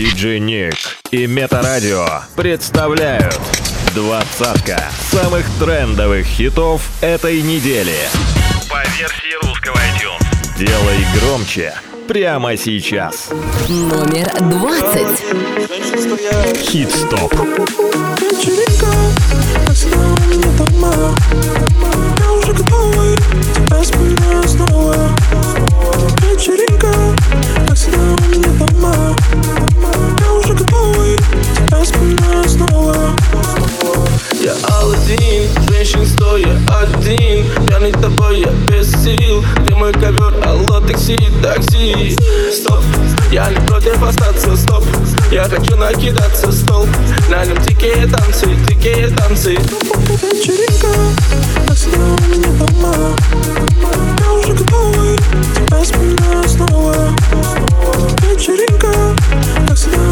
Диджей Ник и Метарадио представляют двадцатка самых трендовых хитов этой недели. По версии русского iTunes. Делай громче прямо сейчас. Номер двадцать. Хит-стоп. Вечеринка, как всегда у меня дома Я уже готовый, тебя вспоминаю снова Вечеринка, как всегда у меня дома вспоминаю снова. Я Алладин, женщин стоя один. Пьяный тобой, я без сил. Ты мой ковер, алло, такси, такси. Стоп, я не против остаться, стоп. Я хочу накидаться стол На нем дикие танцы, дикие танцы. Вечеринка, как всегда у меня дома. Я уже готовый, тебя вспоминаю снова. Вечеринка, как всегда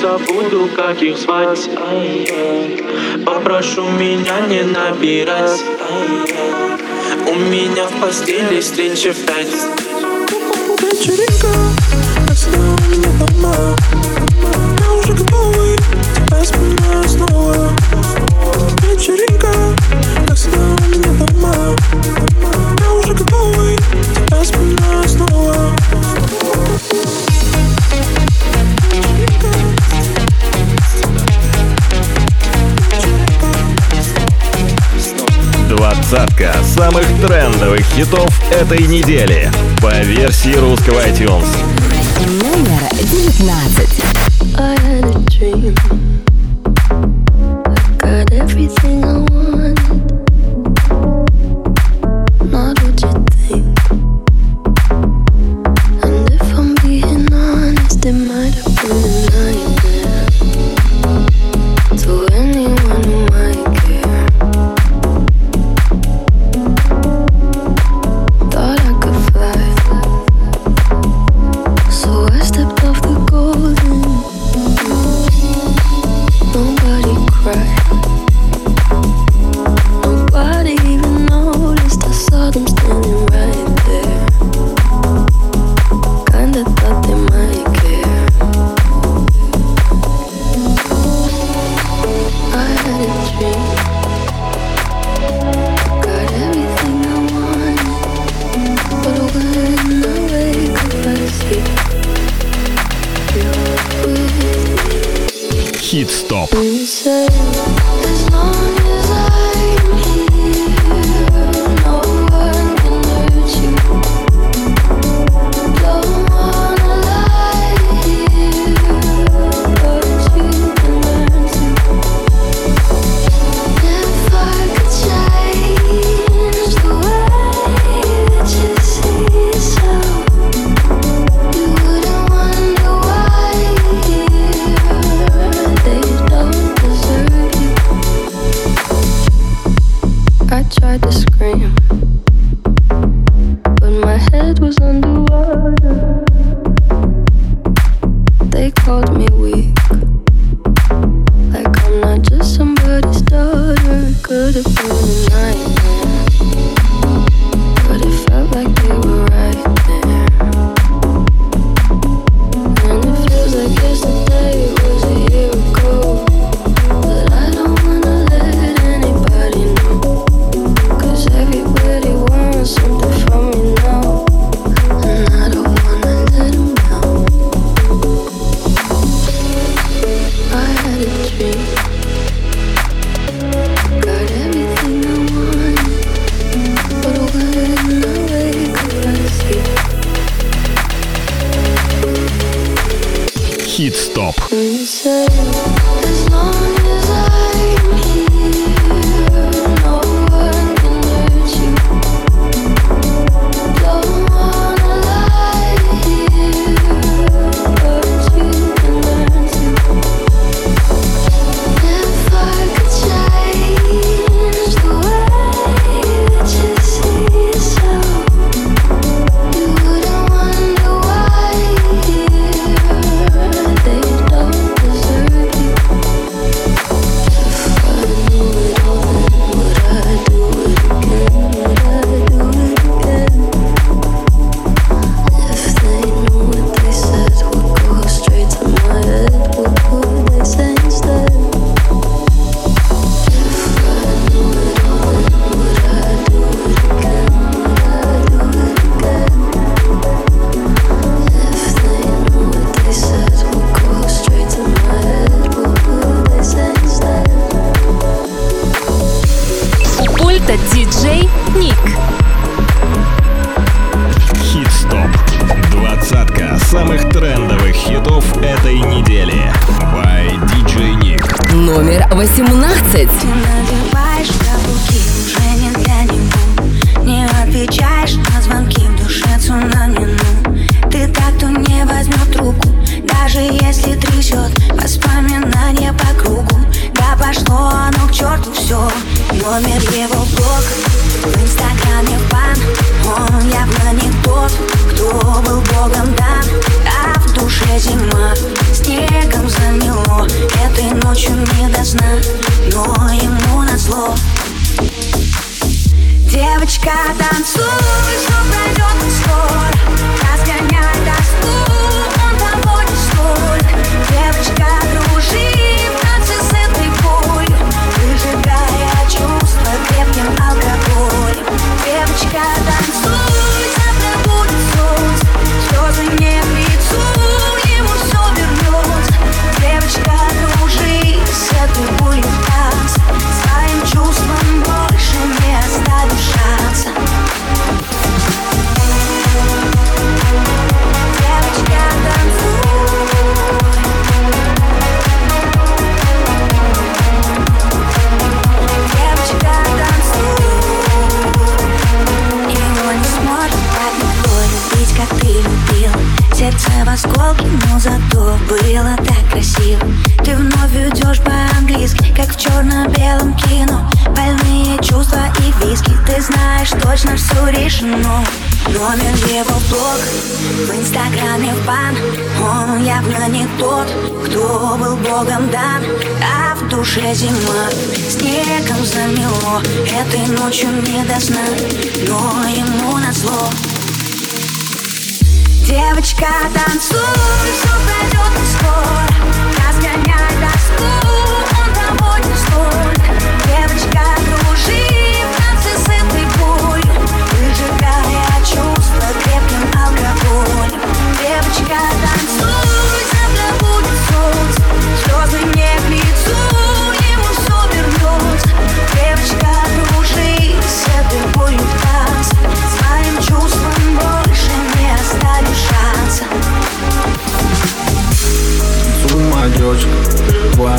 забуду, как их звать. Попрошу меня не набирать. У меня в постели встреча в пять. Вечеринка, как всегда у меня дома Я уже готовый, тебя вспоминаю снова. Вечеринка, как всегда у меня дома Двадцатка самых трендовых хитов этой недели. По версии русского iTunes. Номер девятнадцать. Tried to красиво Ты вновь идешь по-английски, как в черно-белом кино. Больные чувства и виски, ты знаешь точно все решено. Номер его блог в инстаграме в бан. Он явно не тот, кто был богом дан. А в душе зима, снегом замело. Этой ночью не до сна, но ему назло Девочка, танцуй, все пройдет скоро Разгоняй тоску, он того не стоит Девочка, дружи в танце с этой болью. Выжигая чувства крепким алкоголем. Девочка, танцуй, завтра будет солнце. Слезы не к лицу, ему все вернется Девочка, дружи с этой болью в танце. Своим чувствам больше шанса Танцуй, моя девочка,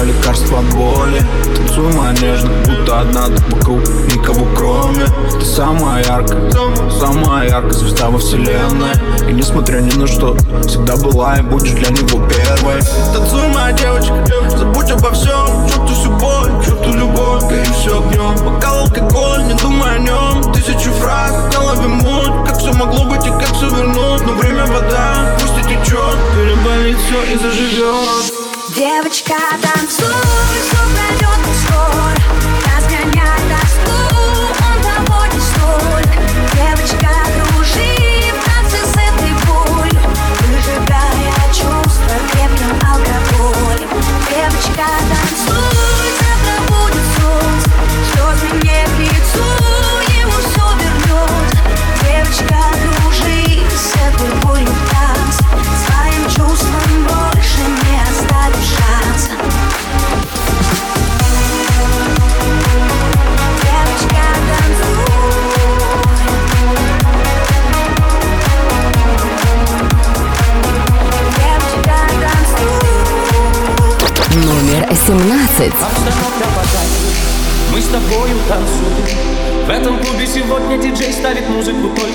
лекарство от боли. Танцуй, моя нежно, будто одна ты вокруг, никого кроме. Ты самая яркая, самая яркая звезда во вселенной. И несмотря ни на что, всегда была и будешь для него первой. Танцуй, моя девочка, забудь обо всем Чувствуй всю боль, чувствуй любовь, гори все огнем Бокал алкоголь, не думай о нем Тысячу фраз, в голове муть. Как все могло быть и как все вернуть? Но время вода, пусть и течет Переболит все и заживет Девочка, танцуй, все пройдет скоро Cause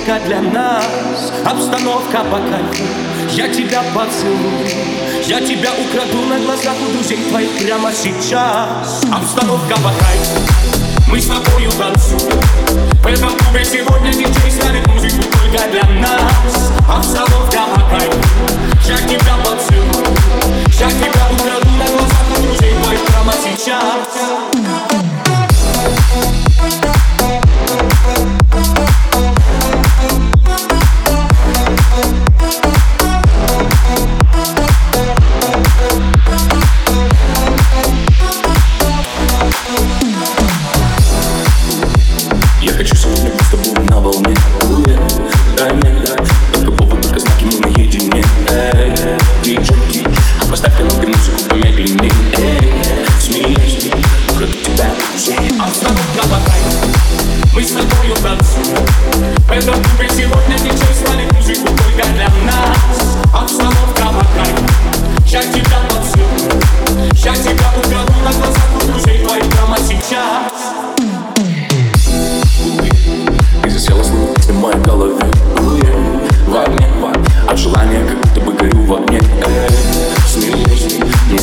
только для нас. Обстановка по кайфу, я тебя поцелую. Я тебя украду на глазах у друзей твоих прямо сейчас. Обстановка по кайфу, мы с тобою танцуем. В этом клубе сегодня диджей ставит музыку только для нас. Обстановка по кайфу, я тебя поцелую. Я тебя украду на глазах у друзей твоих прямо сейчас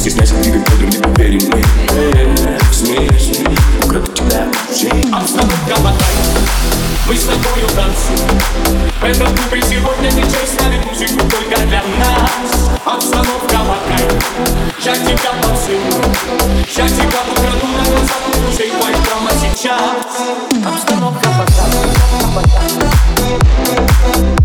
двигаем, которым не поверим мы. Эй, Смесь, украду тебя Обстановка ботай Мы с тобою танцуем. В этом клубе сегодня диджей ставит музыку только для нас. Обстановка ботай Я тебя поцелую Я тебя украду на глазах друзей твоих прямо сейчас. Обстановка ботай Обстановка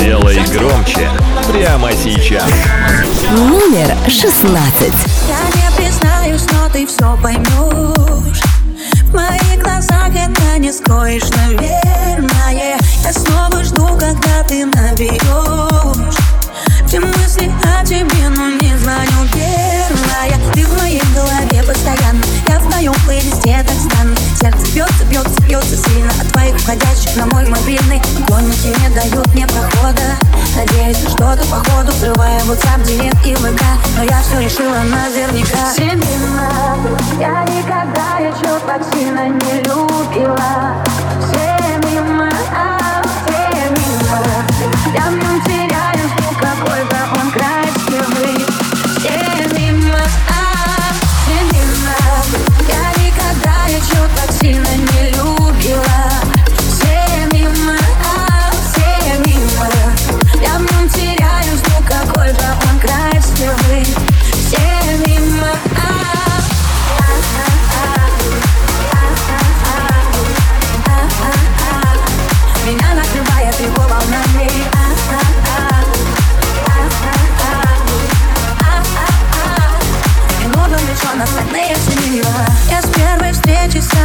Делай громче. Прямо сейчас. Номер 16. Я не признаюсь, но ты все поймешь В моих глазах это не скроешь, наверное. Я снова жду, когда ты наберешь Все мысли о тебе, но не Сердце бьется, бьется, бьется сильно От твоих входящих на мой мобильный. Поклонники не дают мне прохода. Надеюсь на что-то походу Взрывая WhatsApp, директ и ВК. Но я все решила наверняка. Семена Я никогда еще так сильно не любила. Все мимо, а, все мимо. Я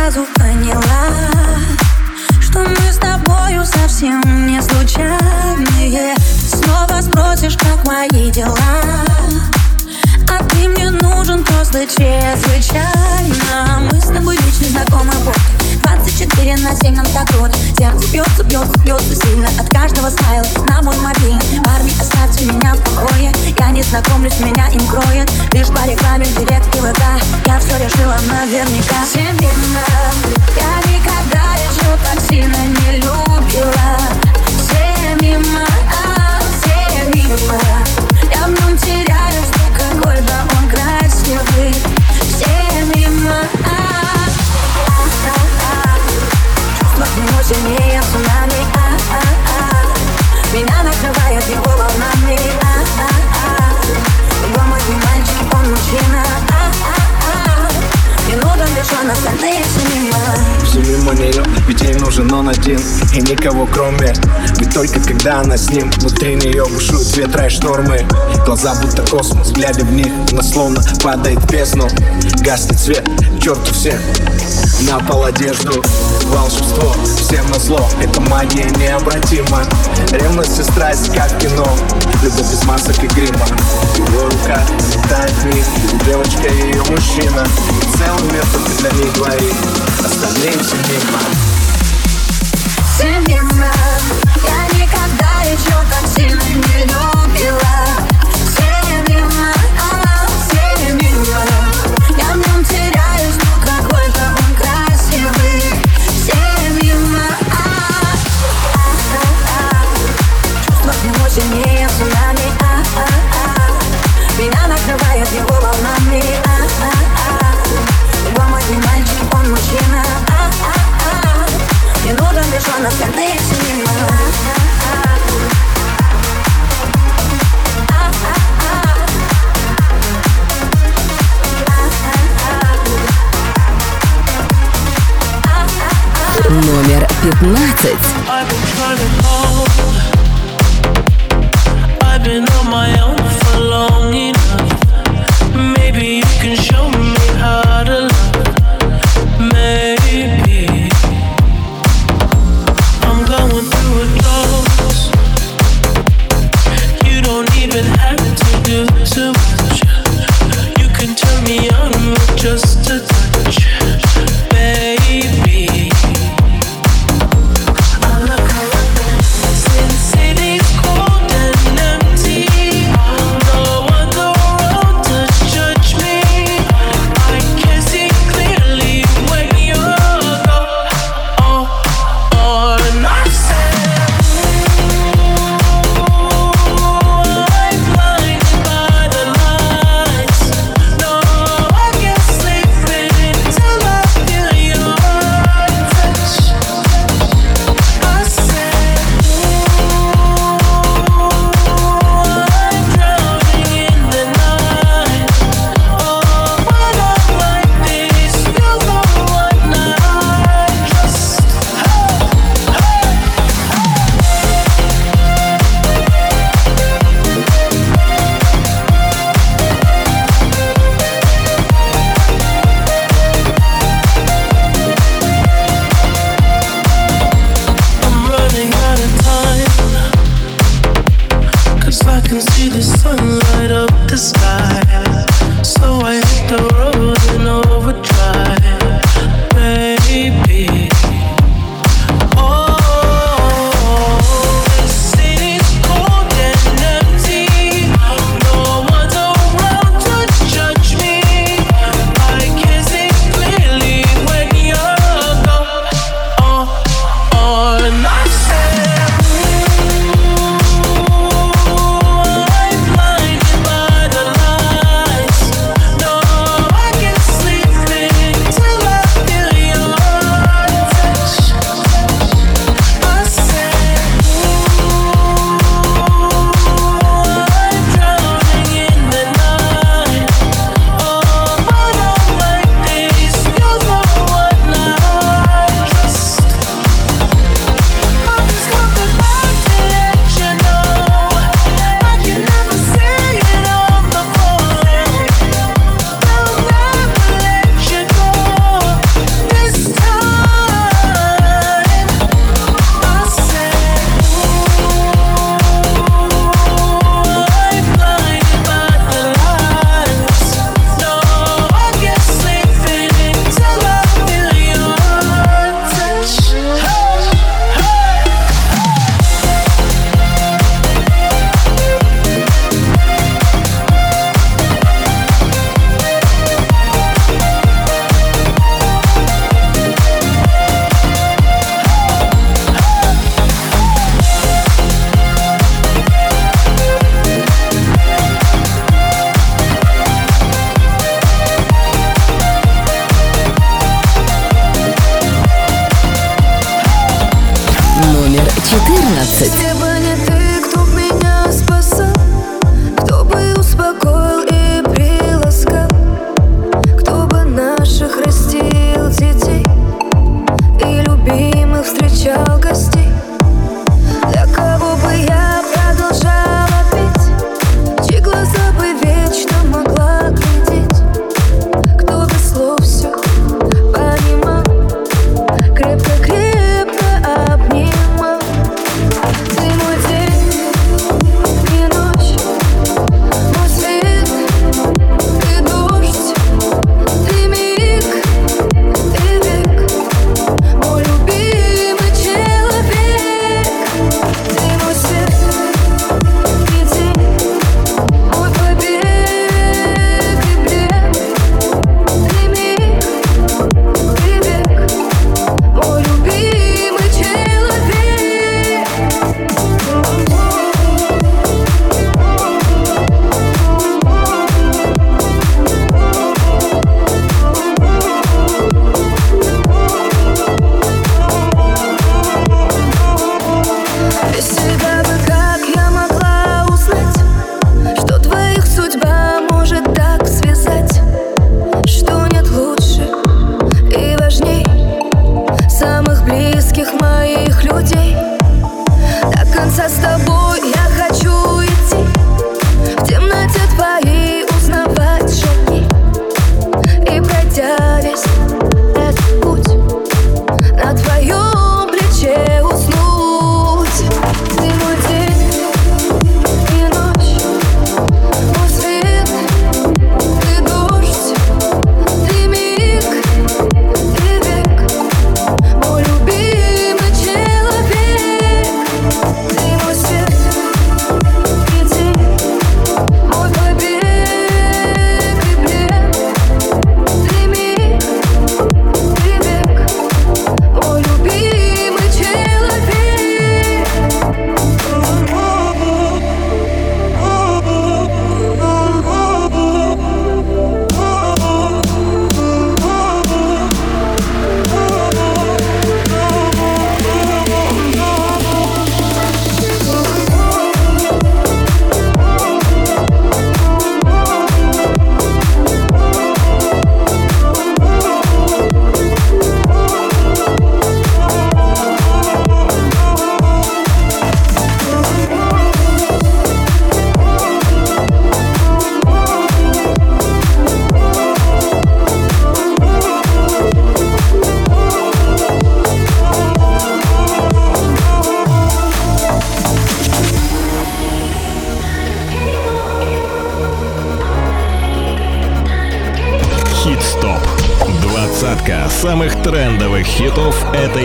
сразу поняла Что мы с тобою совсем не случайные. Снова спросишь, как мои дела а ты мне нужен просто чрезвычайно. Мы с тобой вечно знакомы вот 24 на 7 нам так вот Сердце бьется, бьется, бьется сильно От каждого стайла на мой мобильный Парни, оставьте меня в покое. Я не знакомлюсь, меня им кроет. Лишь по рекламе директ и ВК. Я все решила наверняка. Семена Я никогда еще так сильно не любила. Все мимо, а, все мимо Я в нем теряюсь, какой же он красивый Нему сильнее цунами а, а, а. Меня накрывает его волнами а, а, а. Его мой не мальчик, он мужчина а, а, а. Не нужен лишь он, остальные все мимо Все мимо нее, ведь ей нужен он один И никого кроме Ведь только когда она с ним Внутри нее бушуют ветра и штормы Глаза будто космос, глядя в них Она словно падает в бездну Гаснет свет, к черту всех на пол одежду Волшебство, всем на зло Это магия необратима. Ревность и страсть, как кино. Любовь без масок и грима. Его рука летает вниз Девочка и ее мужчина. Целый мир только для них двоих Остальные все мимо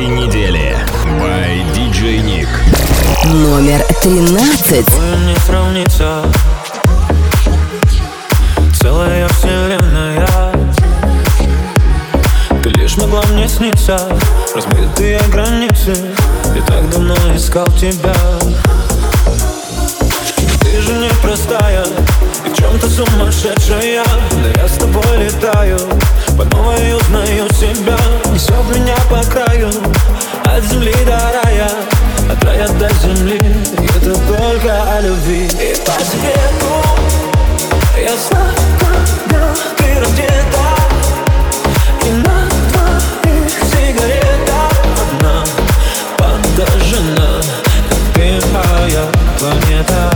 этой недели. By DJ Nick. Номер 13. не сравнится Целая вселенная Ты лишь могла мне сниться Размытые границы Я так давно искал тебя Ты же не простая чем-то сумасшедшая. Да я с тобой летаю По новой узнаю себя Несет меня по краю От земли до рая От рая до земли. И это только о любви. И по свету Я знаю, ты раздета. И на твоих сигаретах Одна подожжена Как ты моя планета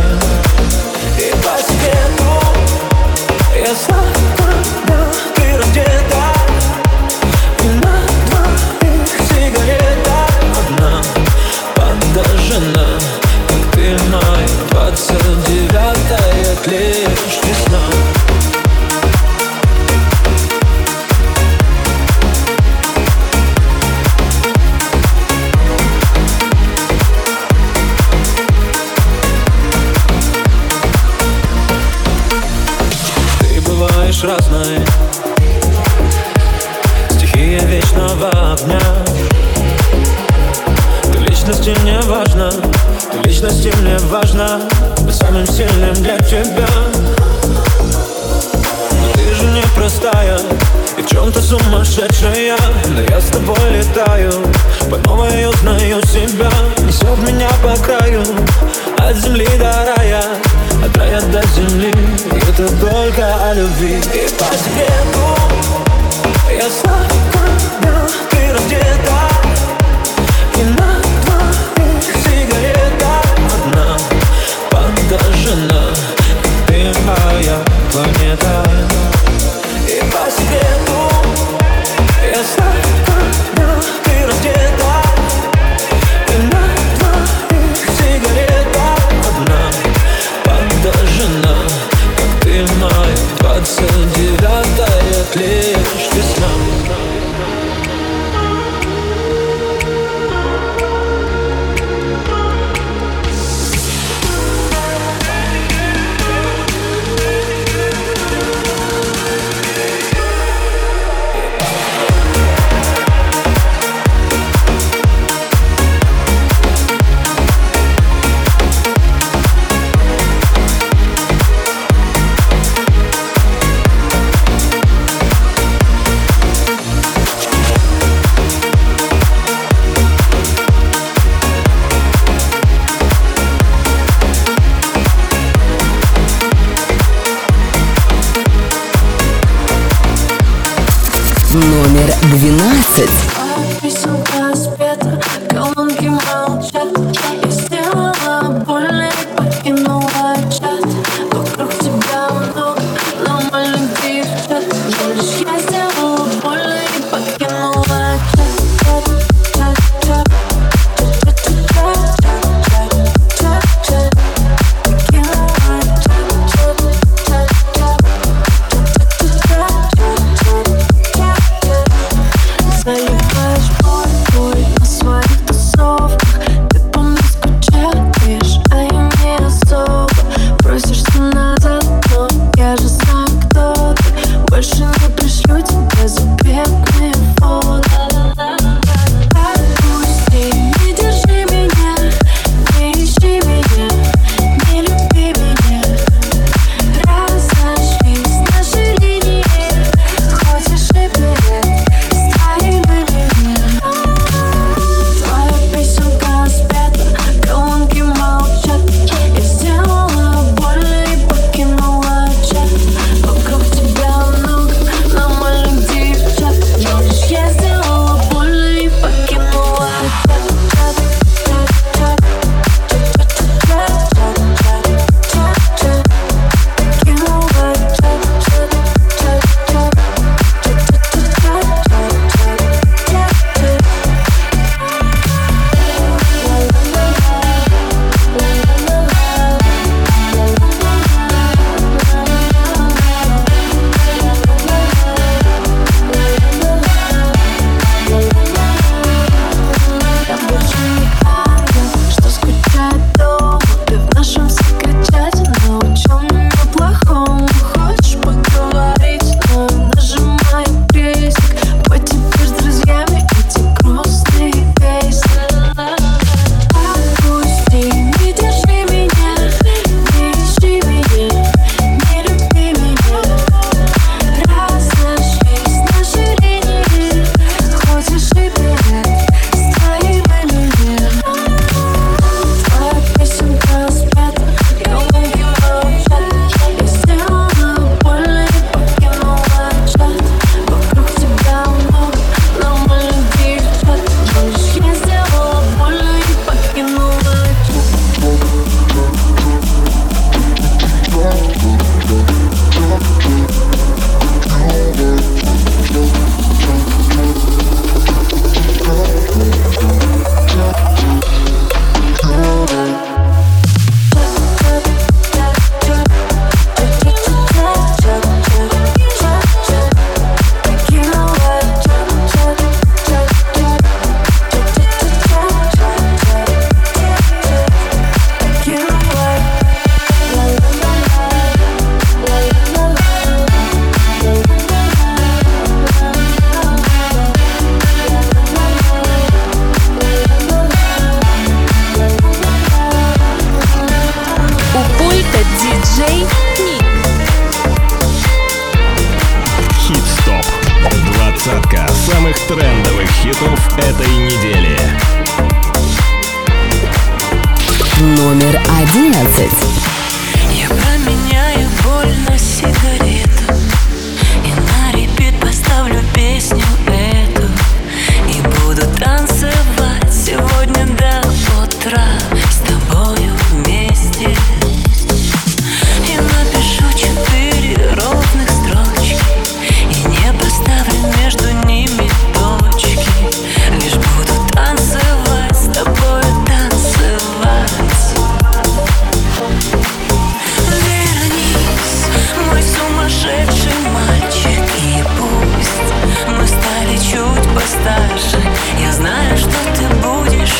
сумасшедшая. Но я с тобой летаю По новой узнаю себя. Несет меня по краю От земли до рая От рая до земли. И это только о любви. И по свету Я знаю, ты раздета. И на твоих сигаретах Одна подожжена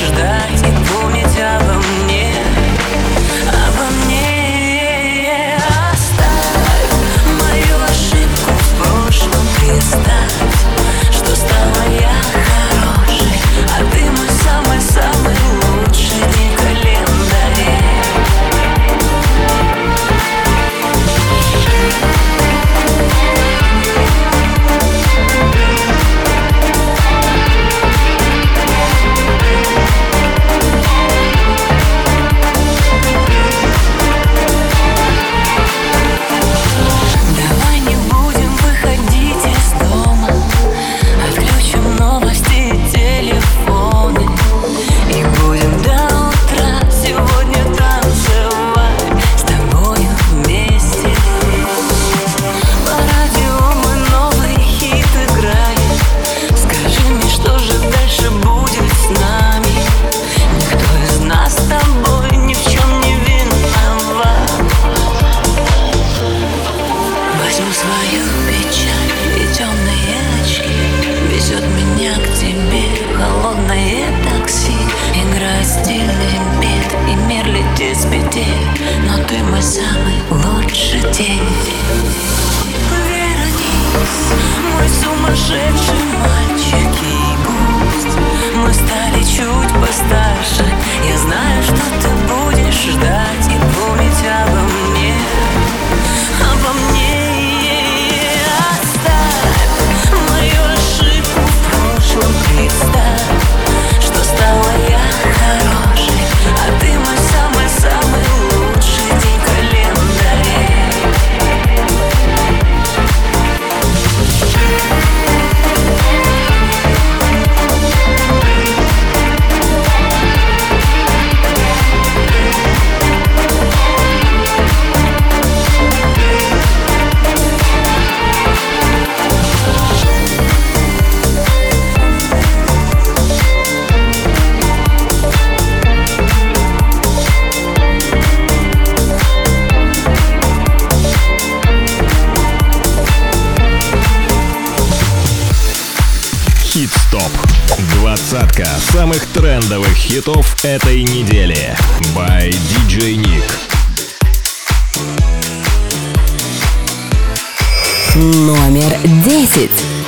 больше ждать трендовых хитов этой недели. By DJ Nick. Номер десять.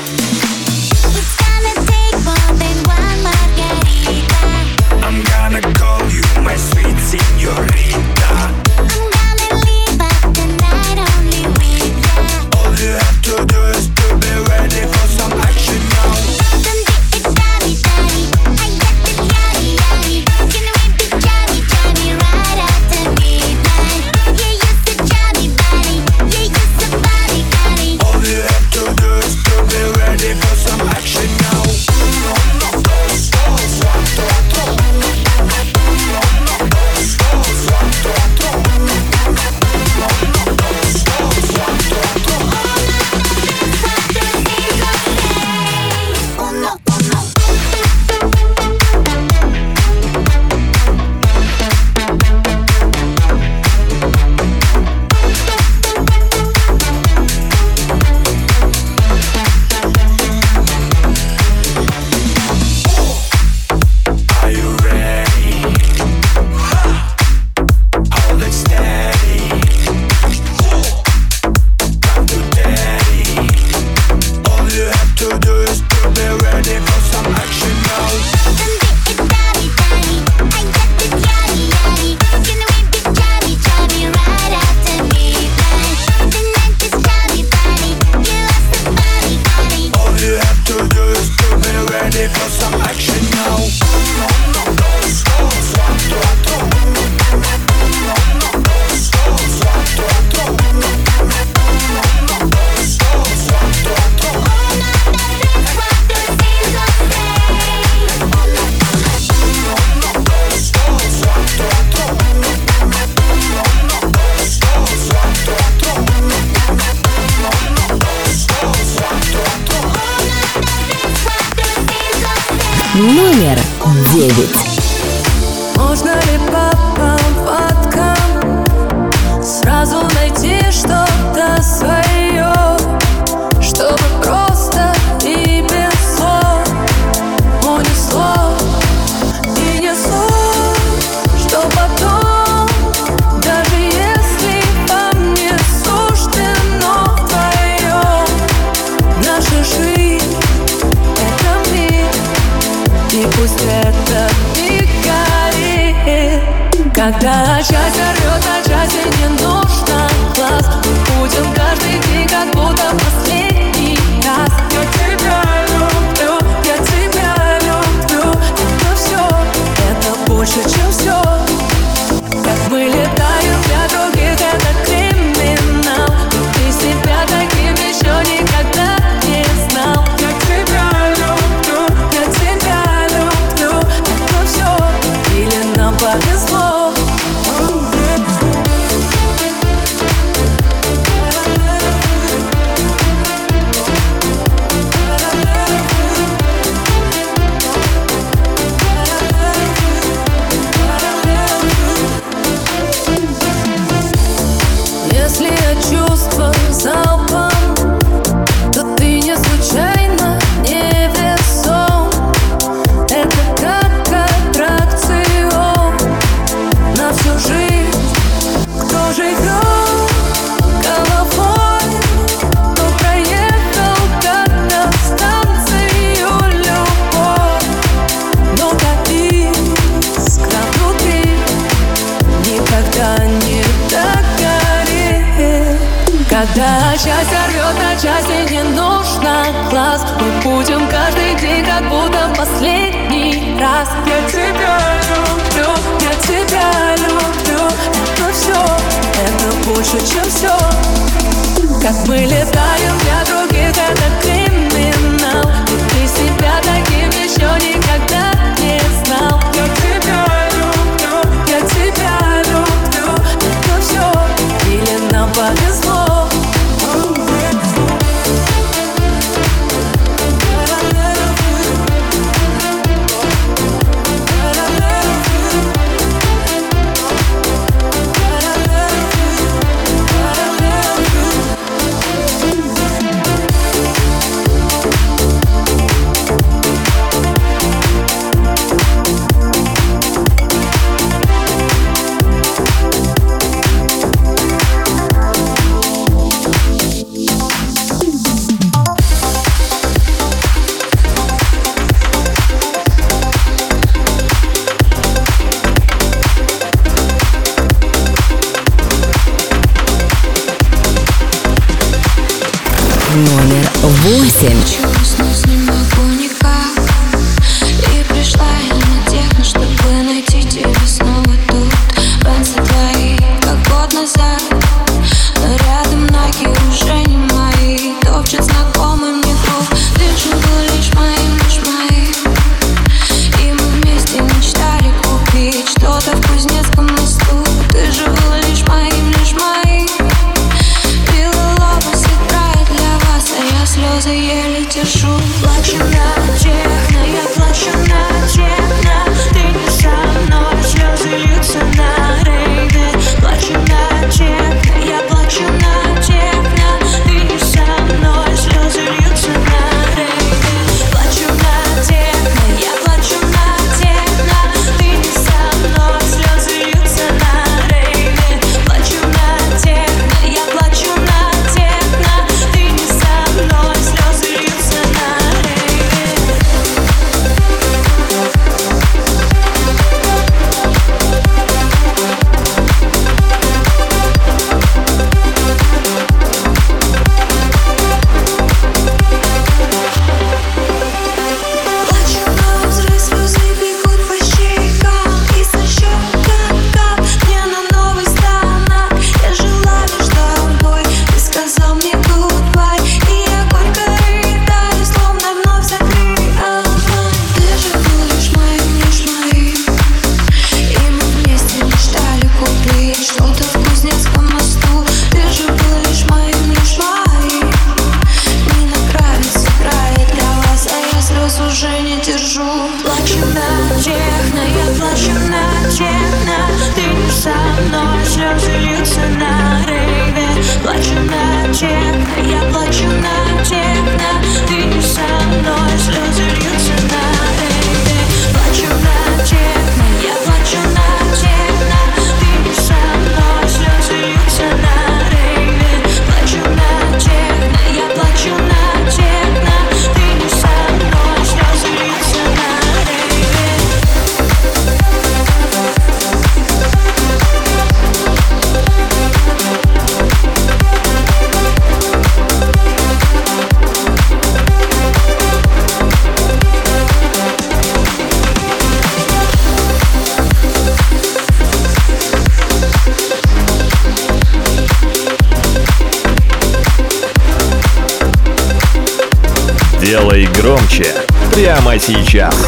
сейчас.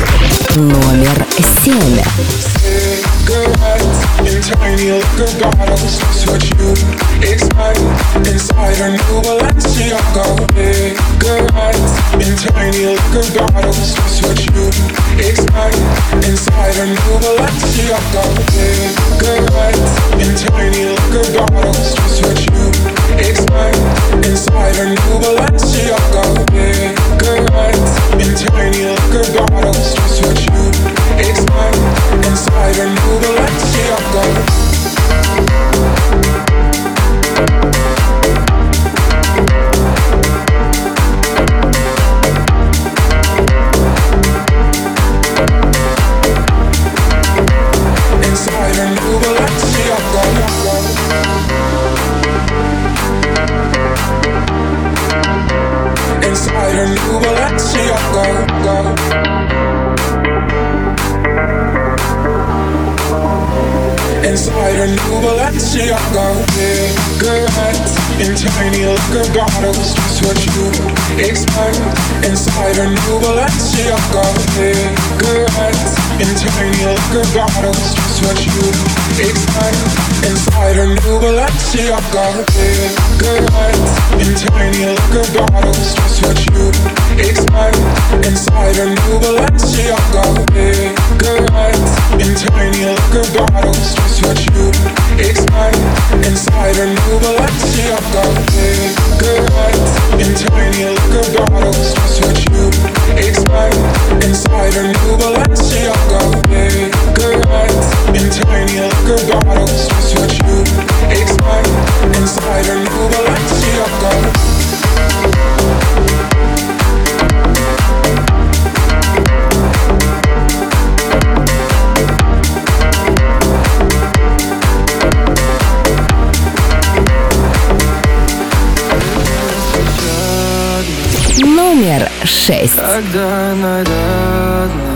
когда нарядно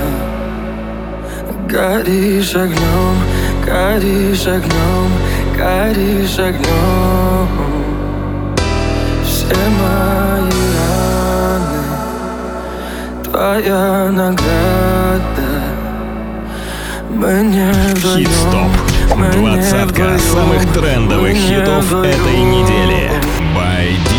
Горишь огнем, горишь огнем, горишь огнем Все мои раны, твоя награда Мы не вдвоем, Хит-стоп. Двадцатка самых трендовых хитов этой недели. By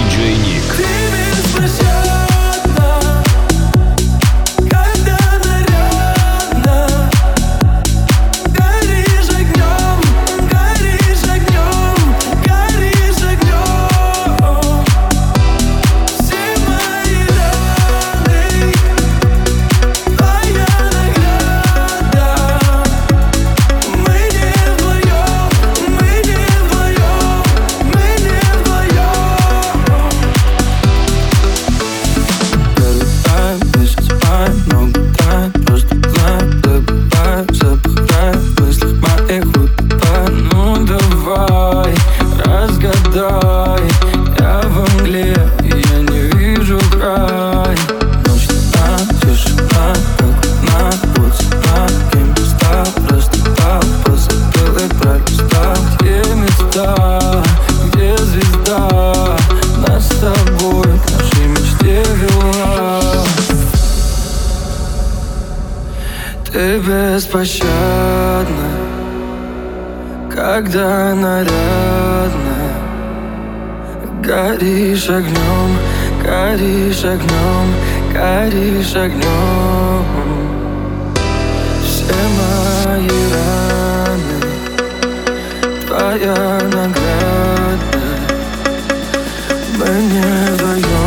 беспощадна Когда нарядно Горишь огнем, горишь огнем, горишь огнем. Все мои раны Твоя награда. Мы не даем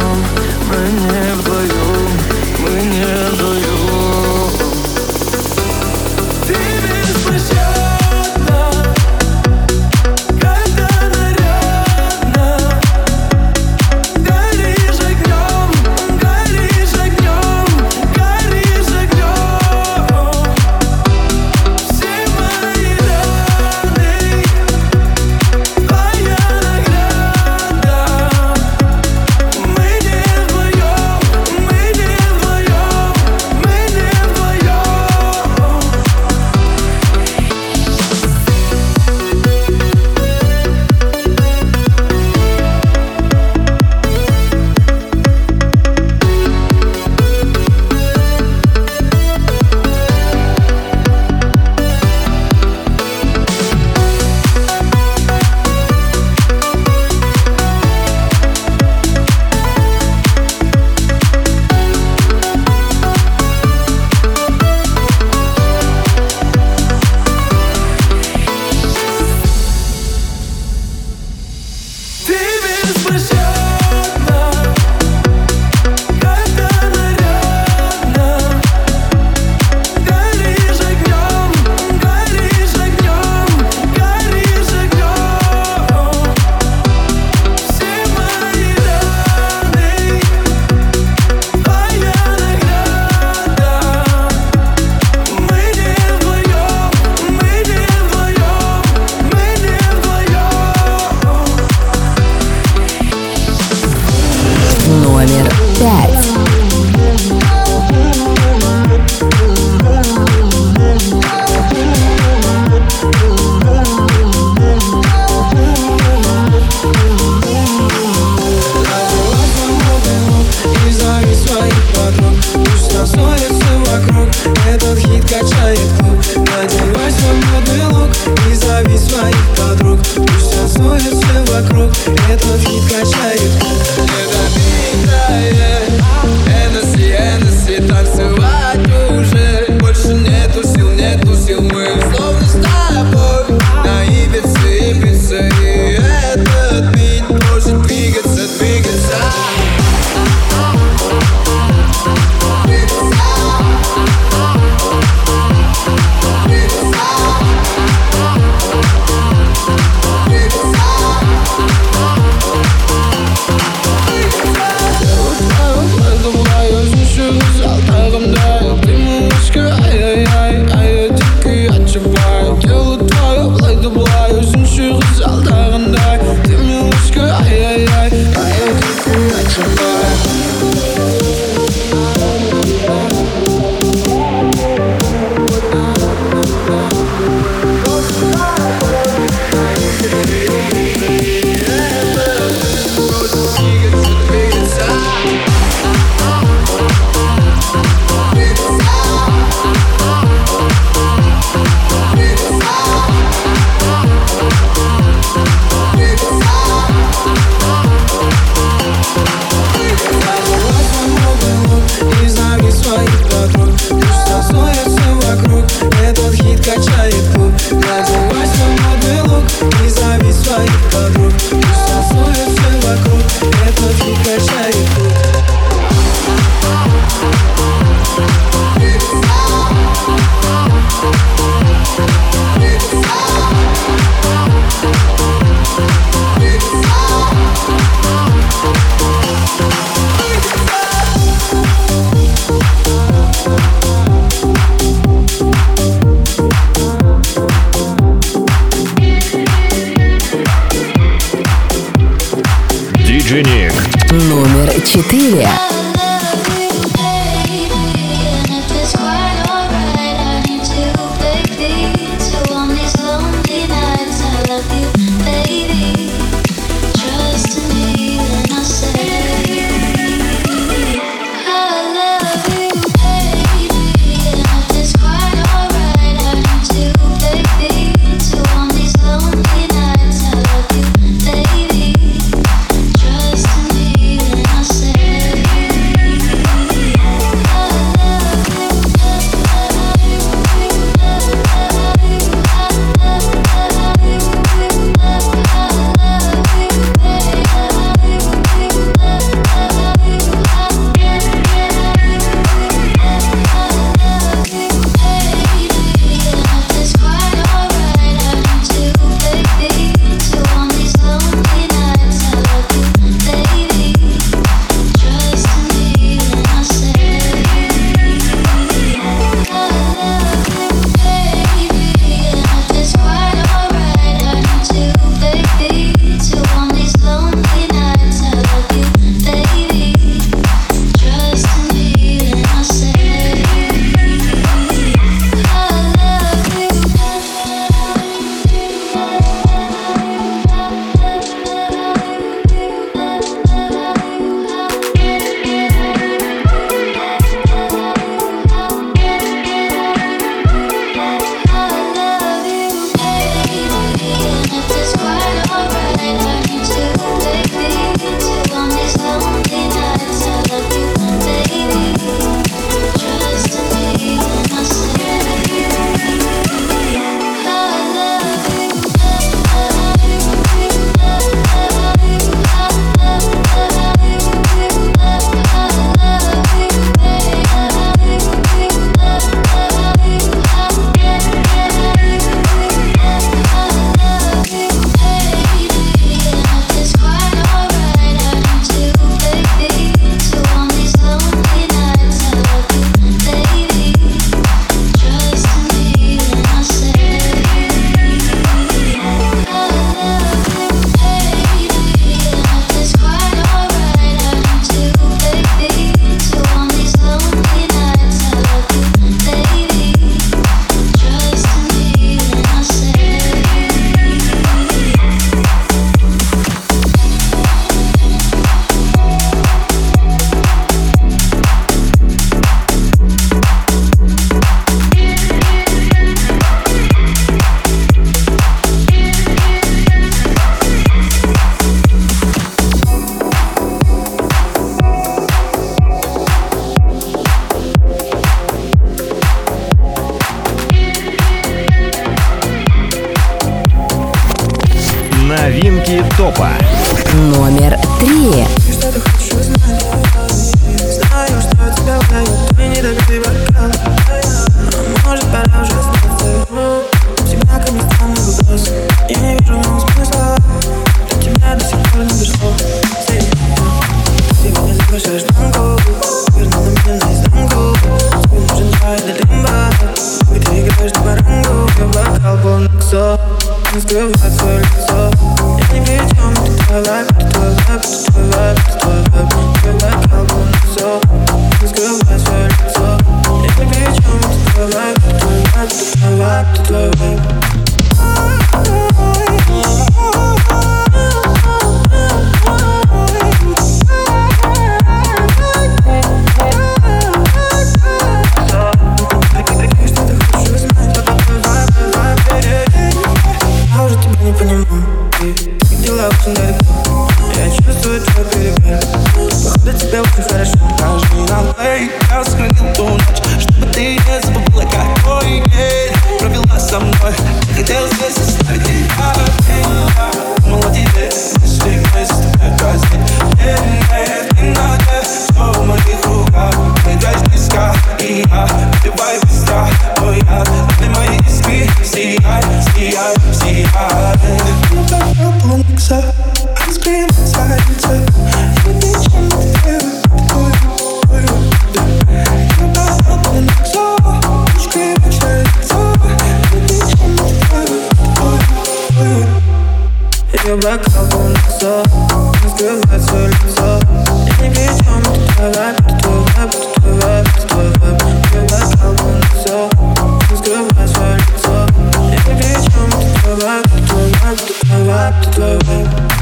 твой вайб, это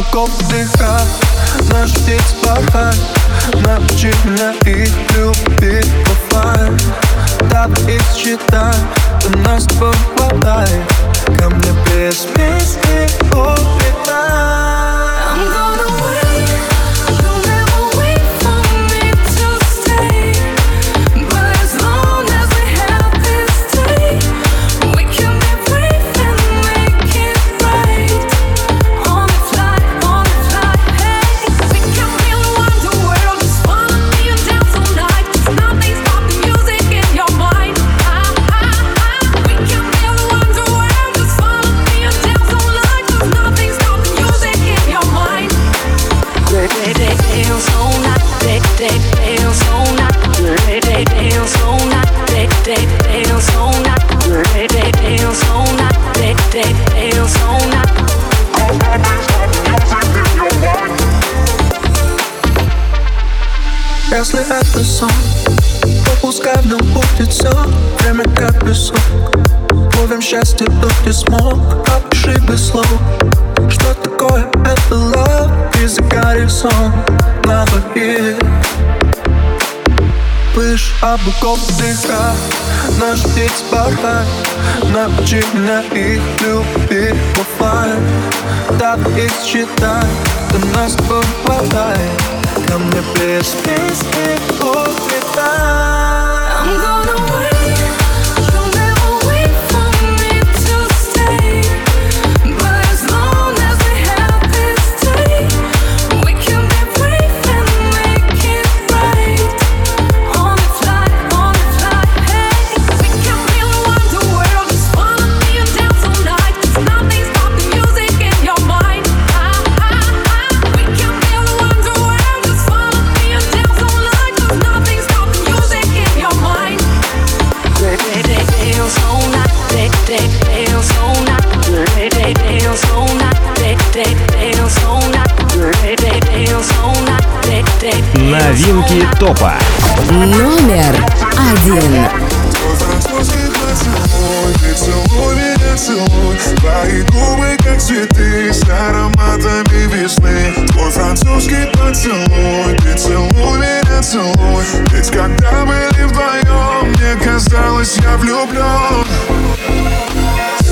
Облаков дыха. Наш птиц порхай Научи меня их любить оффлайн Давай их считай У нас бывает Ко мне без песни улетай Если это сон, то пускай в нем будет все Время как песок Ловим счастье, тут ты смог Опиши без слов. Что такое это love И загорел сон на двоих Пыш облаков дыха Наш птиц порхай Научи меня их любить оффлайн Давай их считай До нас бывает Ко мне без песни улетай Новинки топа. Номер один. Французский поцелуй, ты целуй меня, целуй Твои губы, как цветы, с ароматами весны. Твой французский поцелуй, ты целуй меня, целуй. Ведь когда были вдвоем, мне казалось, я влюблен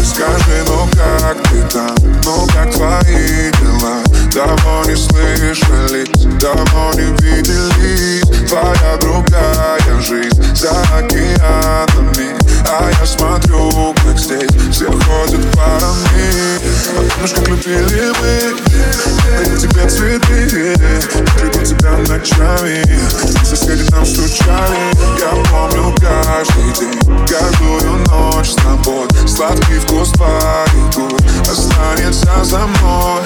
Скажи, ну как ты там, ну как твои дела Давно не слышали, давно не видели Твоя другая жизнь за океанами А я смотрю, как здесь все ходят парами Помнишь, как любили мы, дарил тебе цветы. Приду тебя ночами, соседи нам стучали. Я помню каждый день, каждую ночь. С тобой Сладкий вкус твоих останется за мной.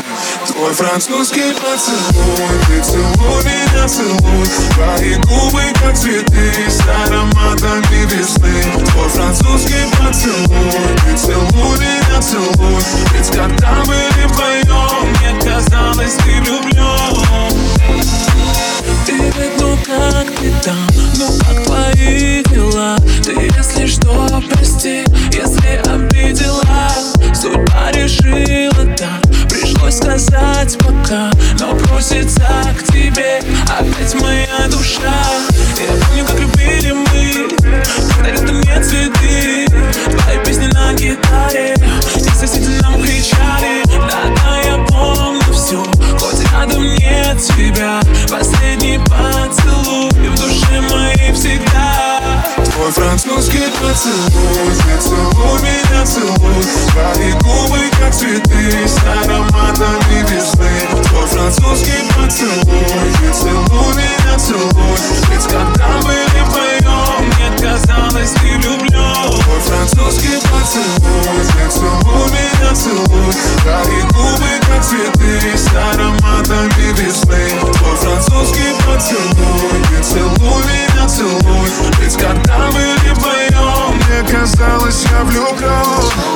Твой французский поцелуй, ты целуй меня, целуй. Твои губы, как цветы, с ароматами весны Твой французский поцелуй, ты целуй меня, целуй. Ведь когда были вдвоем, мне казалось, ты влюблен Привет, ну как ты там, ну как твои дела? Ты если что, прости, если обидела. Судьба решила так, Пришлось сказать пока, но просится к тебе Опять моя душа. Я помню, как любили мы Дарит ты мне цветы Твои песни на гитаре И соседи нам кричали Да, да, надо мне тебя. Последний поцелуй в душе моей всегда. Твой французский поцелуй Зацелуй меня, целуй Твои губы, как цветы С ароматами весны. Твой французский поцелуй Зацелуй меня, целуй Ведь когда были вдвоем Мне казалось, ты влюблен Твой французский поцелуй Зацелуй меня, целуй Твои губы, как цветы С ароматами годами весны. Твой французский поцелуй. И целуй меня, целуй. Ведь когда были вдвоем Мне казалось, я влюблен.